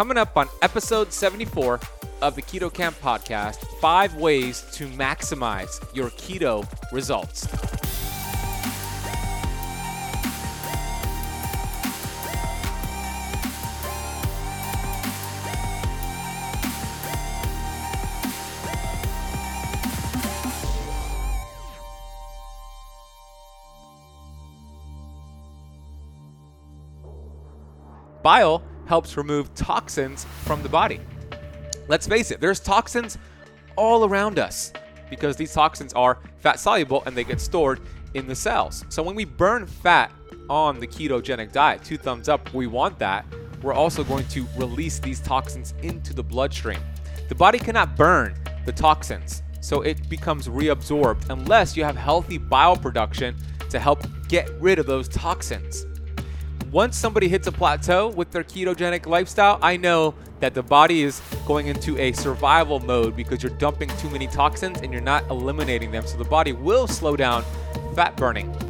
Coming up on episode 74 of the Keto Kamp podcast, five ways to maximize your keto results. Bile helps remove toxins from the body. Let's face it, there's toxins all around us because these toxins are fat soluble and they get stored in the cells. So when we burn fat on the ketogenic diet, two thumbs up, we want that. We're also going to release these toxins into the bloodstream. The body cannot burn the toxins, so it becomes reabsorbed unless you have healthy bile production to help get rid of those toxins once somebody hits a plateau with their ketogenic lifestyle, I know that the body is going into a survival mode because you're dumping too many toxins and you're not eliminating them. So the body will slow down fat burning.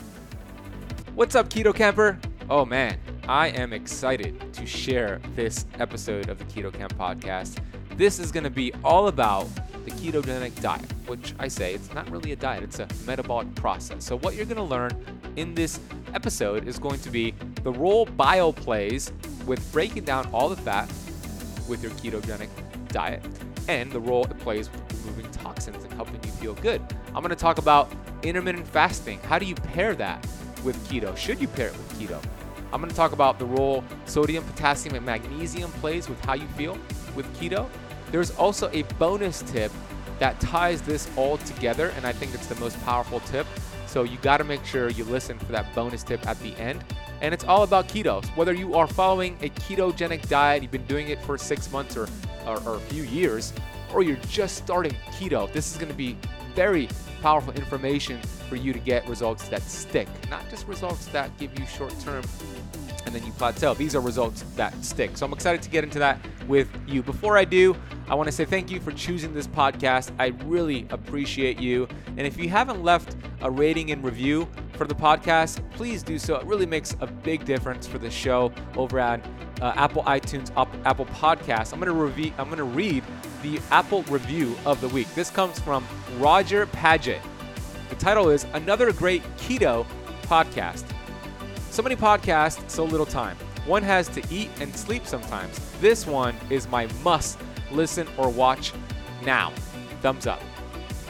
What's up, Keto Camper? Oh man, I am excited to share this episode of the Keto Kamp podcast. This is going to be all about the ketogenic diet, which I say it's not really a diet, it's a metabolic process. So, what you're going to learn in this episode is going to be the role bile plays with breaking down all the fat with your ketogenic diet and the role it plays with removing toxins and helping you feel good. I'm going to talk about intermittent fasting. How do you pair that with keto? Should you pair it with keto? I'm going to talk about the role sodium, potassium, and magnesium plays with how you feel with keto. There's also a bonus tip that ties this all together, and I think it's the most powerful tip. So you got to make sure you listen for that bonus tip at the end. And it's all about keto. Whether you are following a ketogenic diet, you've been doing it for six months or, or, or a few years, or you're just starting keto, this is going to be very powerful information for you to get results that stick, not just results that give you short term and then you plateau. These are results that stick. So I'm excited to get into that with you. Before I do, I want to say thank you for choosing this podcast. I really appreciate you. And if you haven't left a rating and review for the podcast, please do so. It really makes a big difference for the show over at uh, Apple iTunes, Apple Podcasts. I'm going to review. I'm to read the Apple review of the week. This comes from Roger Paget. The title is Another Great Keto Podcast. So many podcasts, so little time. One has to eat and sleep sometimes. This one is my must listen or watch now. Thumbs up.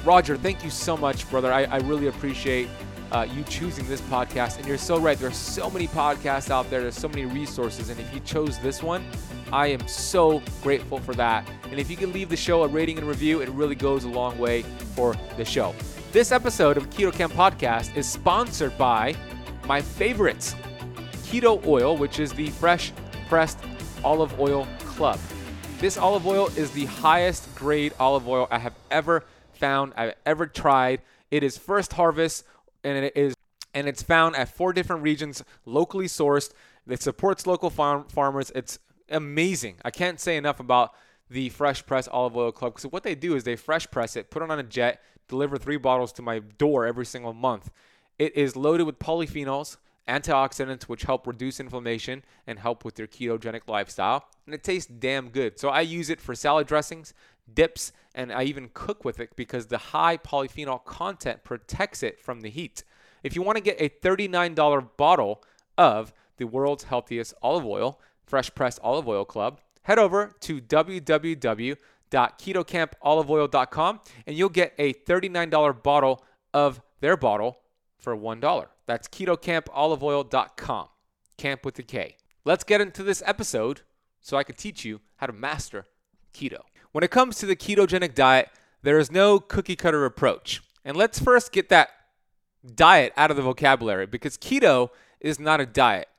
Roger, thank you so much, brother. I, I really appreciate uh, you choosing this podcast. And you're so right. There are so many podcasts out there, there's so many resources. And if you chose this one, I am so grateful for that. And if you can leave the show a rating and review, it really goes a long way for the show. This episode of Keto Kamp Podcast is sponsored by my favorites keto oil, which is the fresh pressed olive oil club. This olive oil is the highest grade olive oil I have ever found, I've ever tried. It is first harvest and it is and it's found at four different regions, locally sourced. It supports local farm farmers. It's amazing. I can't say enough about the Fresh Press Olive Oil Club because what they do is they fresh press it, put it on a jet, deliver three bottles to my door every single month. It is loaded with polyphenols, antioxidants, which help reduce inflammation and help with your ketogenic lifestyle. And it tastes damn good. So I use it for salad dressings, dips, and I even cook with it because the high polyphenol content protects it from the heat. If you want to get a $39 bottle of the world's healthiest olive oil, Fresh Pressed Olive Oil Club, head over to www.ketokampoliveoil.com and you'll get a $39 bottle of their bottle for $1. That's ketokampoliveoil.com. Camp with a K. Let's get into this episode so I can teach you how to master keto. When it comes to the ketogenic diet, there is no cookie cutter approach. And let's first get that diet out of the vocabulary because keto is not a diet.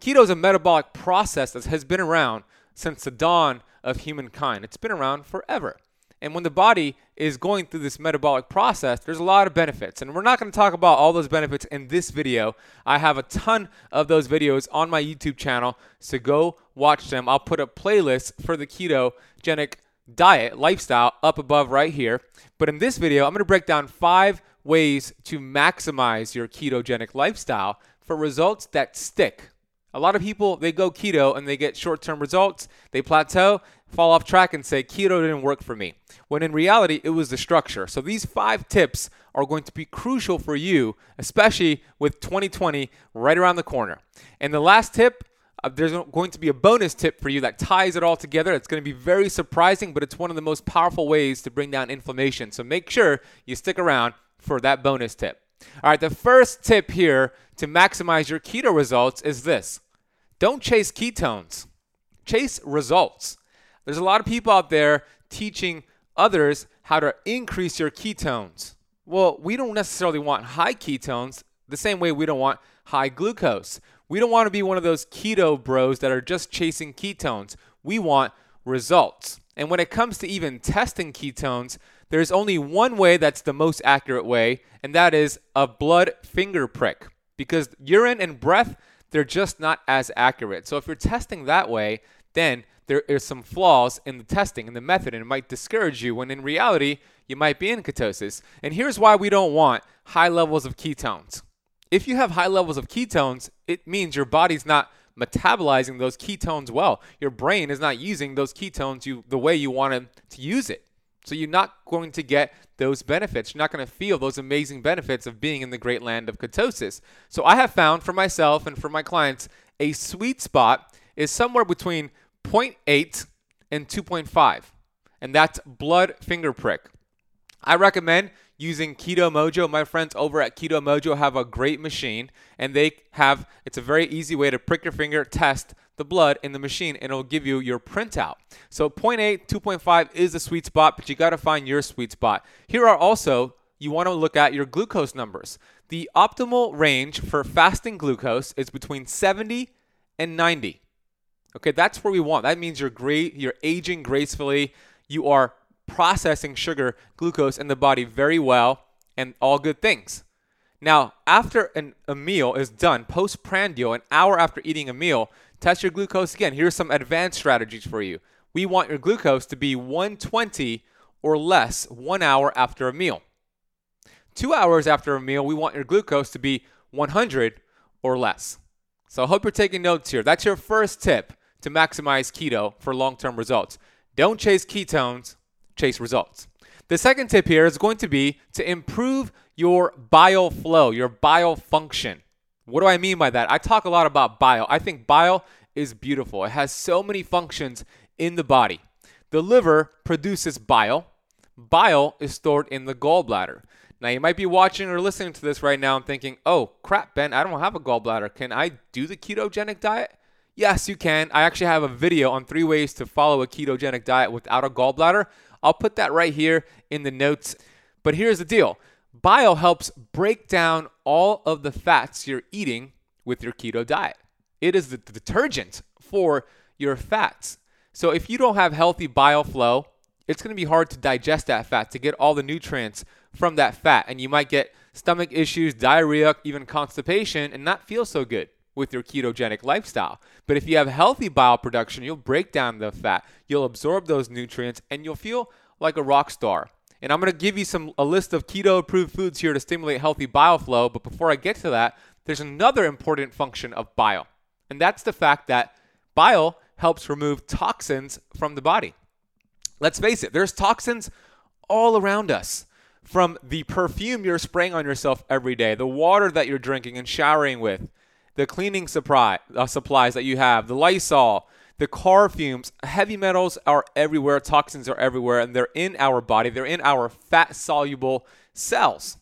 Keto is a metabolic process that has been around since the dawn of humankind. It's been around forever. And when the body is going through this metabolic process, there's a lot of benefits. And we're not going to talk about all those benefits in this video. I have a ton of those videos on my YouTube channel, so go watch them. I'll put a playlist for the ketogenic diet lifestyle up above right here. But in this video, I'm going to break down five ways to maximize your ketogenic lifestyle for results that stick. A lot of people they go keto and they get short-term results, they plateau, fall off track and say keto didn't work for me. When in reality it was the structure. So these 5 tips are going to be crucial for you, especially with 2020 right around the corner. And the last tip uh, there's going to be a bonus tip for you that ties it all together. It's going to be very surprising, but it's one of the most powerful ways to bring down inflammation. So make sure you stick around for that bonus tip. All right, the first tip here to maximize your keto results is this don't chase ketones, chase results. There's a lot of people out there teaching others how to increase your ketones. Well, we don't necessarily want high ketones the same way we don't want high glucose. We don't want to be one of those keto bros that are just chasing ketones. We want results. And when it comes to even testing ketones, there's only one way that's the most accurate way, and that is a blood finger prick. Because urine and breath, they're just not as accurate. So if you're testing that way, then there is some flaws in the testing and the method, and it might discourage you when in reality, you might be in ketosis. And here's why we don't want high levels of ketones. If you have high levels of ketones, it means your body's not metabolizing those ketones well. Your brain is not using those ketones you, the way you want to use it. So you're not going to get those benefits. You're not going to feel those amazing benefits of being in the great land of ketosis. So I have found for myself and for my clients a sweet spot is somewhere between 0.8 and 2.5. And that's blood finger prick. I recommend using Keto Mojo. My friends over at Keto Mojo have a great machine, and they have it's a very easy way to prick your finger, test the blood in the machine, and it'll give you your printout. So 0.8, 2.5 is the sweet spot, but you got to find your sweet spot. Here are also you want to look at your glucose numbers. The optimal range for fasting glucose is between 70 and 90. Okay, that's where we want. That means you're great, you're aging gracefully, you are processing sugar, glucose in the body very well, and all good things. Now, after an, a meal is done, postprandial, an hour after eating a meal, test your glucose again. Here's some advanced strategies for you. We want your glucose to be 120 or less one hour after a meal. Two hours after a meal, we want your glucose to be 100 or less. So I hope you're taking notes here. That's your first tip to maximize keto for long term results. Don't chase ketones, chase results. The second tip here is going to be to improve your bile flow, your bile function. What do I mean by that? I talk a lot about bile. I think bile is beautiful. It has so many functions in the body. The liver produces bile. Bile is stored in the gallbladder. Now, you might be watching or listening to this right now and thinking, oh, crap, Ben, I don't have a gallbladder. Can I do the ketogenic diet? Yes, you can. I actually have a video on three ways to follow a ketogenic diet without a gallbladder. I'll put that right here in the notes. But here's the deal bile helps break down all of the fats you're eating with your keto diet. It is the detergent for your fats. So if you don't have healthy bile flow, it's going to be hard to digest that fat, to get all the nutrients from that fat. And you might get stomach issues, diarrhea, even constipation, and not feel so good with your ketogenic lifestyle. But if you have healthy bile production, you'll break down the fat, you'll absorb those nutrients, and you'll feel like a rock star. And I'm going to give you some a list of keto approved foods here to stimulate healthy bile flow, but before I get to that, there's another important function of bile. And that's the fact that bile helps remove toxins from the body. Let's face it, there's toxins all around us. From the perfume you're spraying on yourself every day, the water that you're drinking and showering with, the cleaning supply, uh, supplies that you have, the Lysol, the car fumes, heavy metals are everywhere, toxins are everywhere, and they're in our body. They're in our fat soluble cells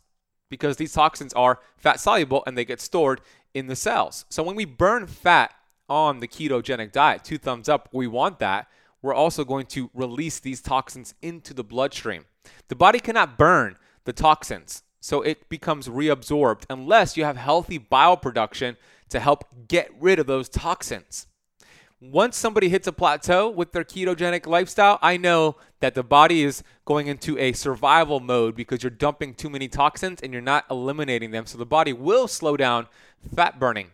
because these toxins are fat soluble and they get stored in the cells. So when we burn fat on the ketogenic diet, two thumbs up, we want that. We're also going to release these toxins into the bloodstream. The body cannot burn the toxins, so it becomes reabsorbed unless you have healthy bile production to help get rid of those toxins. Once somebody hits a plateau with their ketogenic lifestyle, I know that the body is going into a survival mode because you're dumping too many toxins and you're not eliminating them. So the body will slow down fat burning.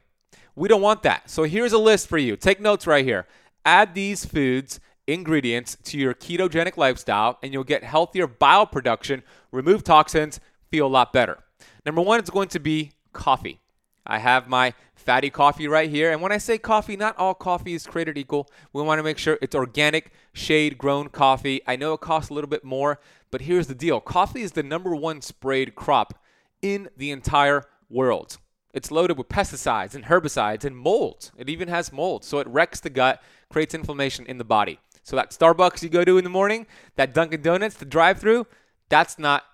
We don't want that. So here's a list for you. Take notes right here. Add these foods ingredients to your ketogenic lifestyle and you'll get healthier bile production, remove toxins, feel a lot better. Number one is going to be coffee. I have my fatty coffee right here. And when I say coffee, not all coffee is created equal. We want to make sure it's organic, shade grown coffee. I know it costs a little bit more, but here's the deal coffee is the number one sprayed crop in the entire world. It's loaded with pesticides and herbicides and mold. It even has mold. So it wrecks the gut, creates inflammation in the body. So that Starbucks you go to in the morning, that Dunkin' Donuts, the drive-through, that's not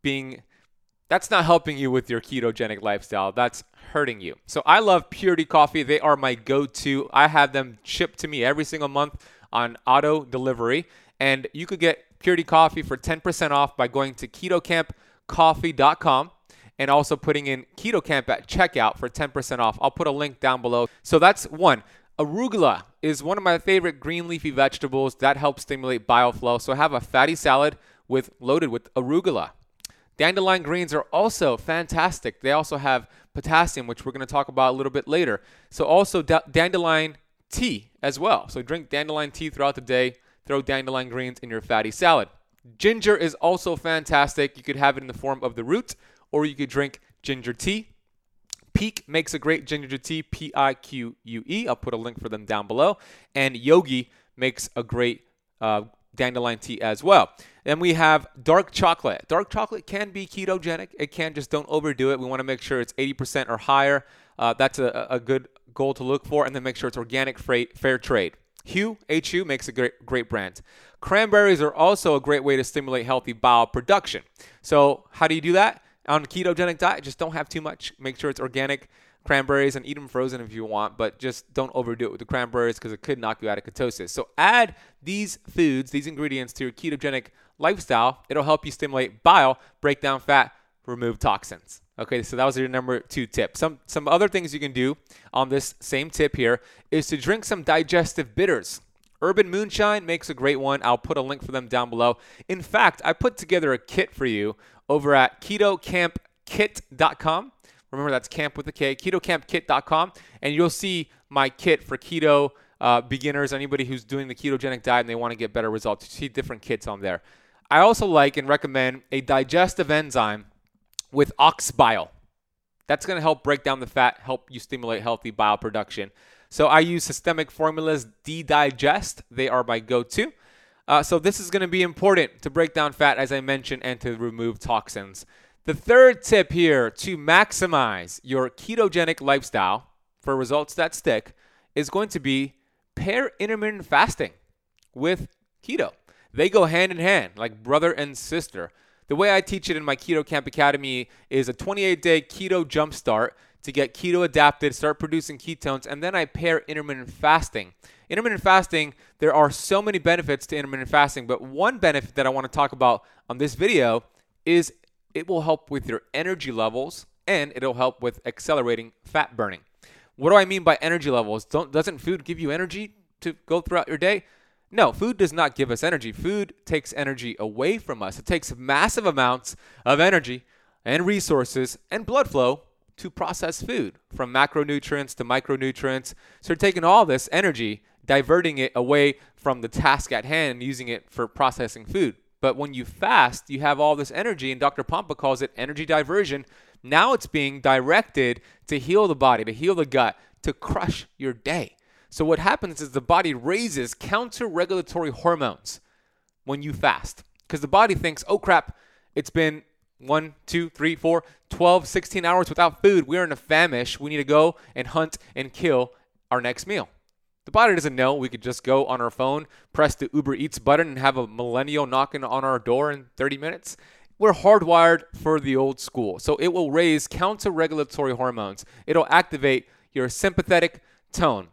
being that's not helping you with your ketogenic lifestyle. That's hurting you. So I love Purity Coffee. They are my go-to. I have them shipped to me every single month on auto delivery, and you could get Purity Coffee for 10% off by going to ketokampcoffee.com and also putting in Keto Kamp at checkout for 10% off. I'll put a link down below. So that's one. Arugula is one of my favorite green leafy vegetables that helps stimulate bile flow. So have a fatty salad with loaded with arugula. Dandelion greens are also fantastic. They also have potassium, which we're going to talk about a little bit later. So also da- dandelion tea as well. So drink dandelion tea throughout the day. Throw dandelion greens in your fatty salad. Ginger is also fantastic. You could have it in the form of the root, or you could drink ginger tea. Pique makes a great ginger tea, P I Q U E. I'll put a link for them down below. And Yogi makes a great uh, dandelion tea as well. Then we have dark chocolate. Dark chocolate can be ketogenic. It can just don't overdo it. We want to make sure it's 80% or higher. Uh, that's a, a good goal to look for. And then make sure it's organic, fair trade. Hu, HU makes a great, great brand. Cranberries are also a great way to stimulate healthy bile production. So, how do you do that? on ketogenic diet, just don't have too much. Make sure it's organic cranberries and eat them frozen if you want, but just don't overdo it with the cranberries because it could knock you out of ketosis. So add these foods, these ingredients to your ketogenic lifestyle. It'll help you stimulate bile, break down fat, remove toxins. Okay, so that was your number two tip. Some some other things you can do on this same tip here is to drink some digestive bitters. Urban Moonshine makes a great one. I'll put a link for them down below. In fact, I put together a kit for you over at ketokampkit.com. Remember, that's camp with a K, ketokampkit.com. And you'll see my kit for keto uh, beginners, anybody who's doing the ketogenic diet and they want to get better results. You see different kits on there. I also like and recommend a digestive enzyme with ox bile. That's going to help break down the fat, help you stimulate healthy bile production. So I use Systemic Formulas D-Digest. They are my go-to. Uh, so this is going to be important to break down fat, as I mentioned, and to remove toxins. The third tip here to maximize your ketogenic lifestyle for results that stick is going to be pair intermittent fasting with keto. They go hand in hand, like brother and sister. The way I teach it in my Keto Kamp Academy is a 28 day keto jumpstart to get keto adapted, start producing ketones, and then I pair intermittent fasting. Intermittent fasting, there are so many benefits to intermittent fasting, but one benefit that I want to talk about on this video is it will help with your energy levels and it'll help with accelerating fat burning. What do I mean by energy levels? Don't, doesn't food give you energy to go throughout your day? No, food does not give us energy. Food takes energy away from us. It takes massive amounts of energy and resources and blood flow to process food, from macronutrients to micronutrients. So you're taking all this energy, diverting it away from the task at hand, and using it for processing food. But when you fast, you have all this energy, and Dr. Pompa calls it energy diversion. Now it's being directed to heal the body, to heal the gut, to crush your day. So what happens is the body raises counter-regulatory hormones when you fast. Because the body thinks, oh crap, it's been one, two, three, four, 12, 16 hours without food. We're in a famish. We need to go and hunt and kill our next meal. The body doesn't know we could just go on our phone, press the Uber Eats button, and have a millennial knocking on our door in 30 minutes. We're hardwired for the old school. So it will raise counter regulatory hormones. It'll activate your sympathetic tone,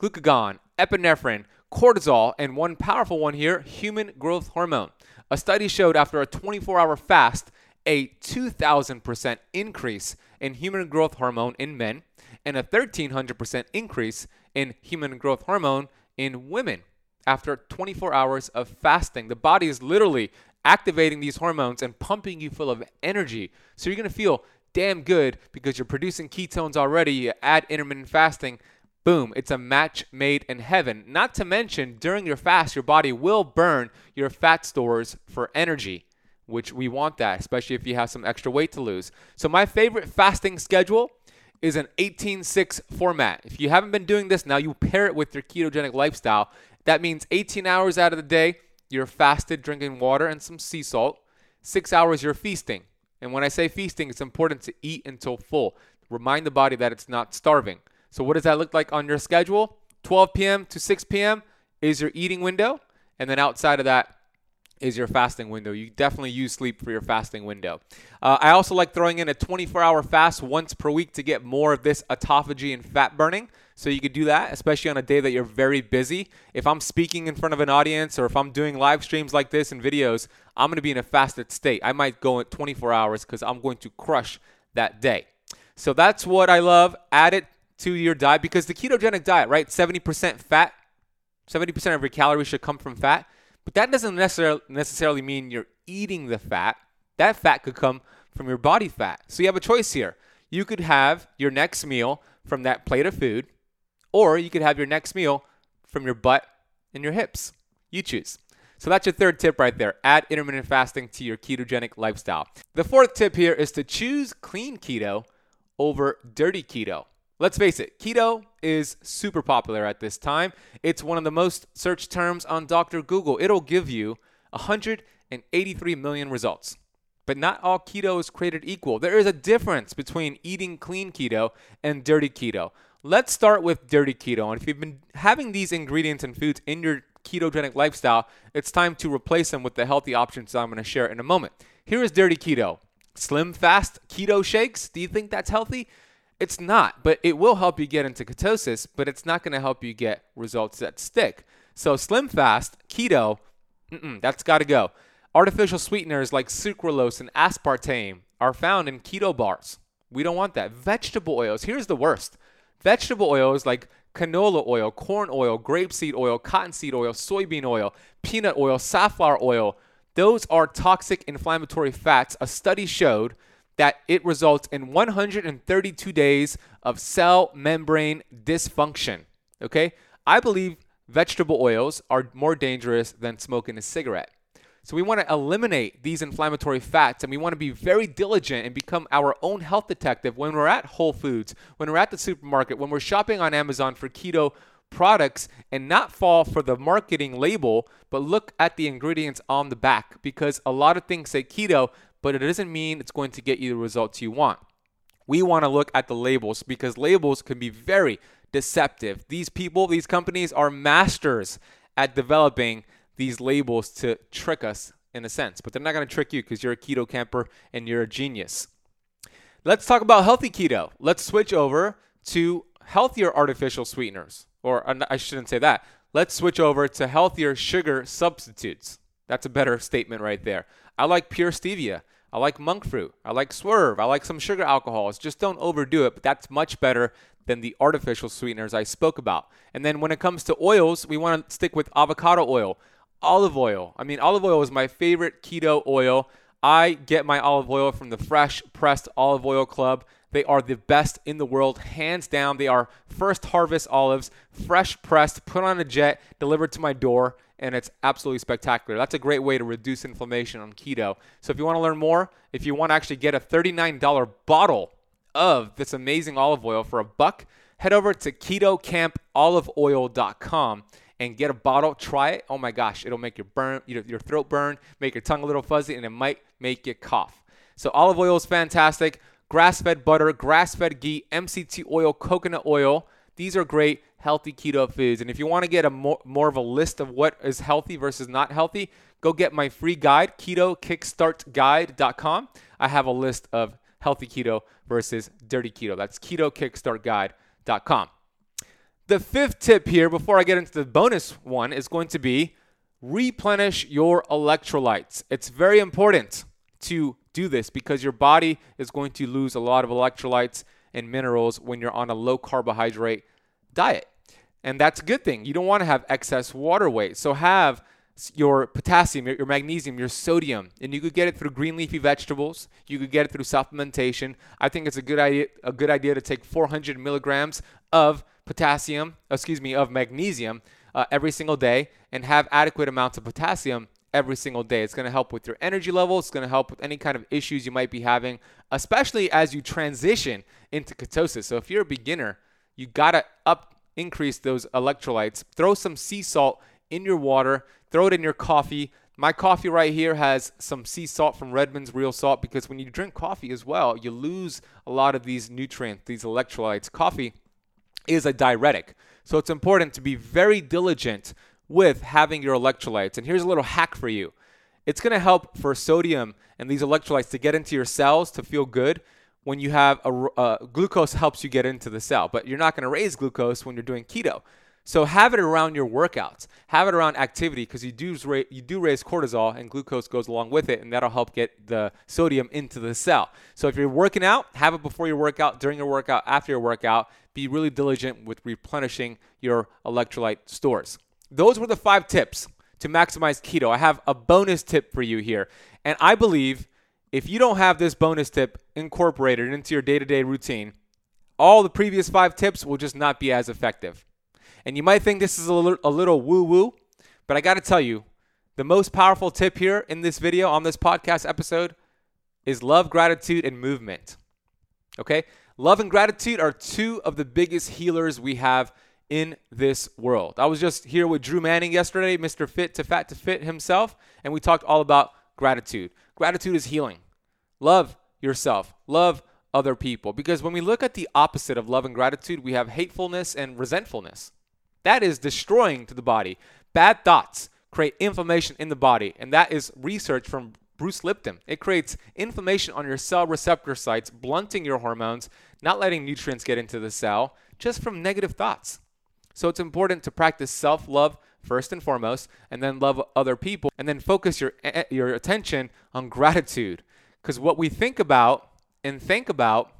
glucagon, epinephrine, cortisol, and one powerful one here, human growth hormone. A study showed after a 24 hour fast, a 2,000% increase in human growth hormone in men and a 1300% increase in human growth hormone in women after 24 hours of fasting. The body is literally activating these hormones and pumping you full of energy. So you're going to feel damn good because you're producing ketones already. You add intermittent fasting. Boom, it's a match made in heaven. Not to mention, during your fast, your body will burn your fat stores for energy, which we want that, especially if you have some extra weight to lose. So, my favorite fasting schedule is an 18 6 format. If you haven't been doing this now, you pair it with your ketogenic lifestyle. That means 18 hours out of the day, you're fasted drinking water and some sea salt. Six hours, you're feasting. And when I say feasting, it's important to eat until full. Remind the body that it's not starving. So, what does that look like on your schedule? 12 p.m. to 6 p.m. is your eating window. And then outside of that, is your fasting window. You definitely use sleep for your fasting window. Uh, I also like throwing in a 24 hour fast once per week to get more of this autophagy and fat burning. So you could do that, especially on a day that you're very busy. If I'm speaking in front of an audience or if I'm doing live streams like this and videos, I'm going to be in a fasted state. I might go at 24 hours because I'm going to crush that day. So that's what I love. Add it to your diet because the ketogenic diet, right? 70% fat, 70% of your calories should come from fat. But that doesn't necessarily mean you're eating the fat. That fat could come from your body fat. So you have a choice here. You could have your next meal from that plate of food, or you could have your next meal from your butt and your hips. You choose. So that's your third tip right there. Add intermittent fasting to your ketogenic lifestyle. The fourth tip here is to choose clean keto over dirty keto. Let's face it, keto is super popular at this time. It's one of the most searched terms on Dr. Google. It'll give you 183 million results. But not all keto is created equal. There is a difference between eating clean keto and dirty keto. Let's start with dirty keto. And if you've been having these ingredients and foods in your ketogenic lifestyle, it's time to replace them with the healthy options that I'm going to share in a moment. Here is dirty keto. Slim fast keto shakes. Do you think that's healthy? It's not, but it will help you get into ketosis, but it's not going to help you get results that stick. So, slim fast, keto, that's got to go. Artificial sweeteners like sucralose and aspartame are found in keto bars. We don't want that. Vegetable oils, here's the worst. Vegetable oils like canola oil, corn oil, grapeseed oil, cottonseed oil, soybean oil, peanut oil, safflower oil, those are toxic inflammatory fats. A study showed that it results in 132 days of cell membrane dysfunction. Okay? I believe vegetable oils are more dangerous than smoking a cigarette. So we want to eliminate these inflammatory fats and we want to be very diligent and become our own health detective when we're at Whole Foods, when we're at the supermarket, when we're shopping on Amazon for keto products and not fall for the marketing label, but look at the ingredients on the back because a lot of things say keto, but it doesn't mean it's going to get you the results you want. We want to look at the labels because labels can be very deceptive. These people, these companies are masters at developing these labels to trick us in a sense, but they're not going to trick you because you're a keto camper and you're a genius. Let's talk about healthy keto. Let's switch over to healthier artificial sweeteners, or I shouldn't say that. Let's switch over to healthier sugar substitutes. That's a better statement right there. I like pure stevia. I like monk fruit. I like swerve. I like some sugar alcohols. Just don't overdo it, but that's much better than the artificial sweeteners I spoke about. And then when it comes to oils, we want to stick with avocado oil, olive oil. I mean, olive oil is my favorite keto oil. I get my olive oil from the Fresh Pressed Olive Oil Club. They are the best in the world, hands down. They are first harvest olives, fresh pressed, put on a jet, delivered to my door and it's absolutely spectacular. That's a great way to reduce inflammation on keto. So if you want to learn more, if you want to actually get a $39 bottle of this amazing olive oil for a buck, head over to ketokampoliveoil.com and get a bottle. Try it. Oh my gosh, it'll make your burn, your throat burn, make your tongue a little fuzzy, and it might make you cough. So olive oil is fantastic. Grass-fed butter, grass-fed ghee, MCT oil, coconut oil. These are great healthy keto foods. And if you want to get a more, more of a list of what is healthy versus not healthy, go get my free guide, keto ketokickstartguide.com. I have a list of healthy keto versus dirty keto. That's keto ketokickstartguide.com. The fifth tip here, before I get into the bonus one, is going to be replenish your electrolytes. It's very important to do this because your body is going to lose a lot of electrolytes and minerals when you're on a low carbohydrate diet. And that's a good thing. You don't want to have excess water weight. So have your potassium, your magnesium, your sodium, and you could get it through green leafy vegetables. You could get it through supplementation. I think it's a good idea a good idea to take 400 milligrams of potassium, excuse me, of magnesium uh, every single day and have adequate amounts of potassium every single day. It's going to help with your energy level. It's going to help with any kind of issues you might be having, especially as you transition into ketosis. So if you're a beginner, you got to up increase those electrolytes. Throw some sea salt in your water, throw it in your coffee. My coffee right here has some sea salt from Redmond's Real Salt because when you drink coffee as well, you lose a lot of these nutrients, these electrolytes. Coffee is a diuretic. So it's important to be very diligent with having your electrolytes. And here's a little hack for you. It's going to help for sodium and these electrolytes to get into your cells to feel good when you have a uh, glucose helps you get into the cell but you're not going to raise glucose when you're doing keto. So have it around your workouts. Have it around activity because you do you do raise cortisol and glucose goes along with it and that'll help get the sodium into the cell. So if you're working out have it before your workout during your workout after your workout. Be really diligent with replenishing your electrolyte stores those were the five tips to maximize keto. I have a bonus tip for you here. And I believe if you don't have this bonus tip incorporated into your day to day routine, all the previous five tips will just not be as effective. And you might think this is a little, woo woo, but I got to tell you, the most powerful tip here in this video on this podcast episode is love, gratitude, and movement. Okay? Love and gratitude are two of the biggest healers we have in this world. I was just here with Drew Manning yesterday, Mr. Fit to Fat to Fit himself, and we talked all about gratitude. Gratitude is healing. Love yourself. Love other people. Because when we look at the opposite of love and gratitude, we have hatefulness and resentfulness. That is destroying to the body. Bad thoughts create inflammation in the body, and that is research from Bruce Lipton. It creates inflammation on your cell receptor sites, blunting your hormones, not letting nutrients get into the cell, just from negative thoughts. So it's important to practice self love first and foremost, and then love other people, and then focus your, eh, eh, your attention on gratitude. Because what we think about and think about,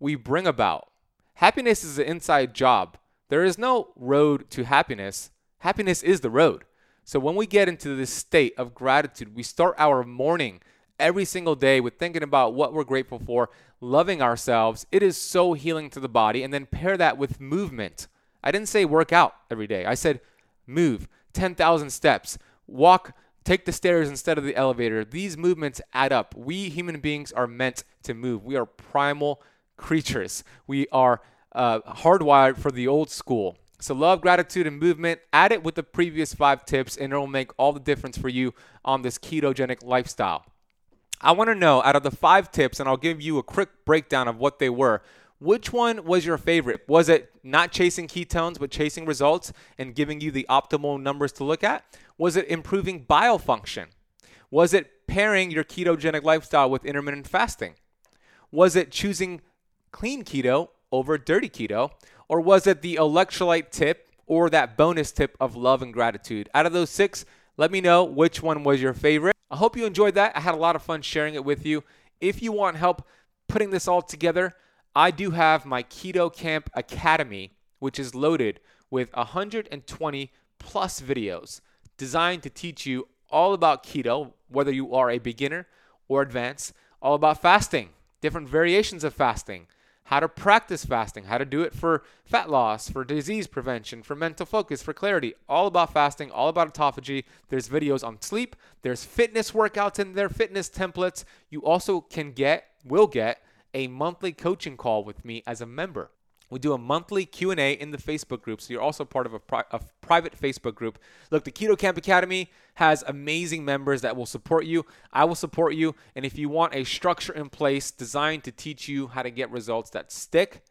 we bring about. Happiness is an inside job. There is no road to happiness. Happiness is the road. So when we get into this state of gratitude, we start our morning every single day with thinking about what we're grateful for, loving ourselves. It is so healing to the body. And then pair that with movement. I didn't say work out every day. I said move 10,000 steps, walk, take the stairs instead of the elevator. These movements add up. We human beings are meant to move. We are primal creatures. We are uh, hardwired for the old school. So, love, gratitude, and movement. Add it with the previous five tips, and it will make all the difference for you on this ketogenic lifestyle. I want to know out of the five tips, and I'll give you a quick breakdown of what they were. Which one was your favorite? Was it not chasing ketones, but chasing results and giving you the optimal numbers to look at? Was it improving bile function? Was it pairing your ketogenic lifestyle with intermittent fasting? Was it choosing clean keto over dirty keto? Or was it the electrolyte tip or that bonus tip of love and gratitude? Out of those six, let me know which one was your favorite. I hope you enjoyed that. I had a lot of fun sharing it with you. If you want help putting this all together, I do have my Keto Kamp Academy, which is loaded with 120 plus videos designed to teach you all about keto, whether you are a beginner or advanced, all about fasting, different variations of fasting, how to practice fasting, how to do it for fat loss, for disease prevention, for mental focus, for clarity, all about fasting, all about autophagy. There's videos on sleep, there's fitness workouts in there, fitness templates. You also can get, will get, a monthly coaching call with me as a member. We do a monthly Q&A in the Facebook group, so you're also part of a, pri- a, private Facebook group. Look, the Keto Kamp Academy has amazing members that will support you. I will support you, and if you want a structure in place designed to teach you how to get results that stick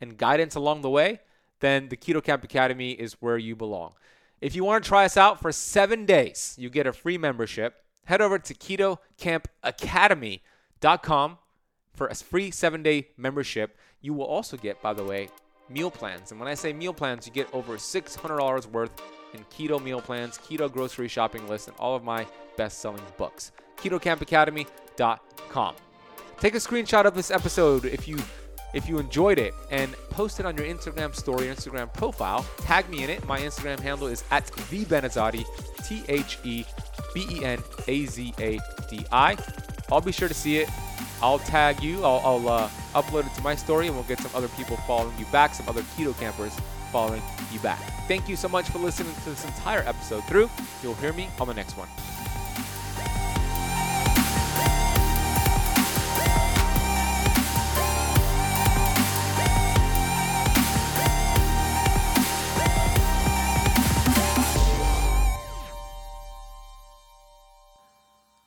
and guidance along the way, then the Keto Kamp Academy is where you belong. If you want to try us out for 7 days, you get a free membership. Head over to ketokampacademy.com for a free seven day membership, you will also get, by the way, meal plans. And when I say meal plans, you get over $600 worth in keto meal plans, keto grocery shopping list, and all of my best selling books. KetoKampAcademy.com. Take a screenshot of this episode if you if you enjoyed it and post it on your Instagram story, Instagram profile. Tag me in it. My Instagram handle is at the Benazadi, T H E B E N A Z A D I. I'll be sure to see it. I'll tag you. I'll, I'll uh, upload it to my story, and we'll get some other people following you back, some other keto campers following you back. Thank you so much for listening to this entire episode through. You'll hear me on the next one.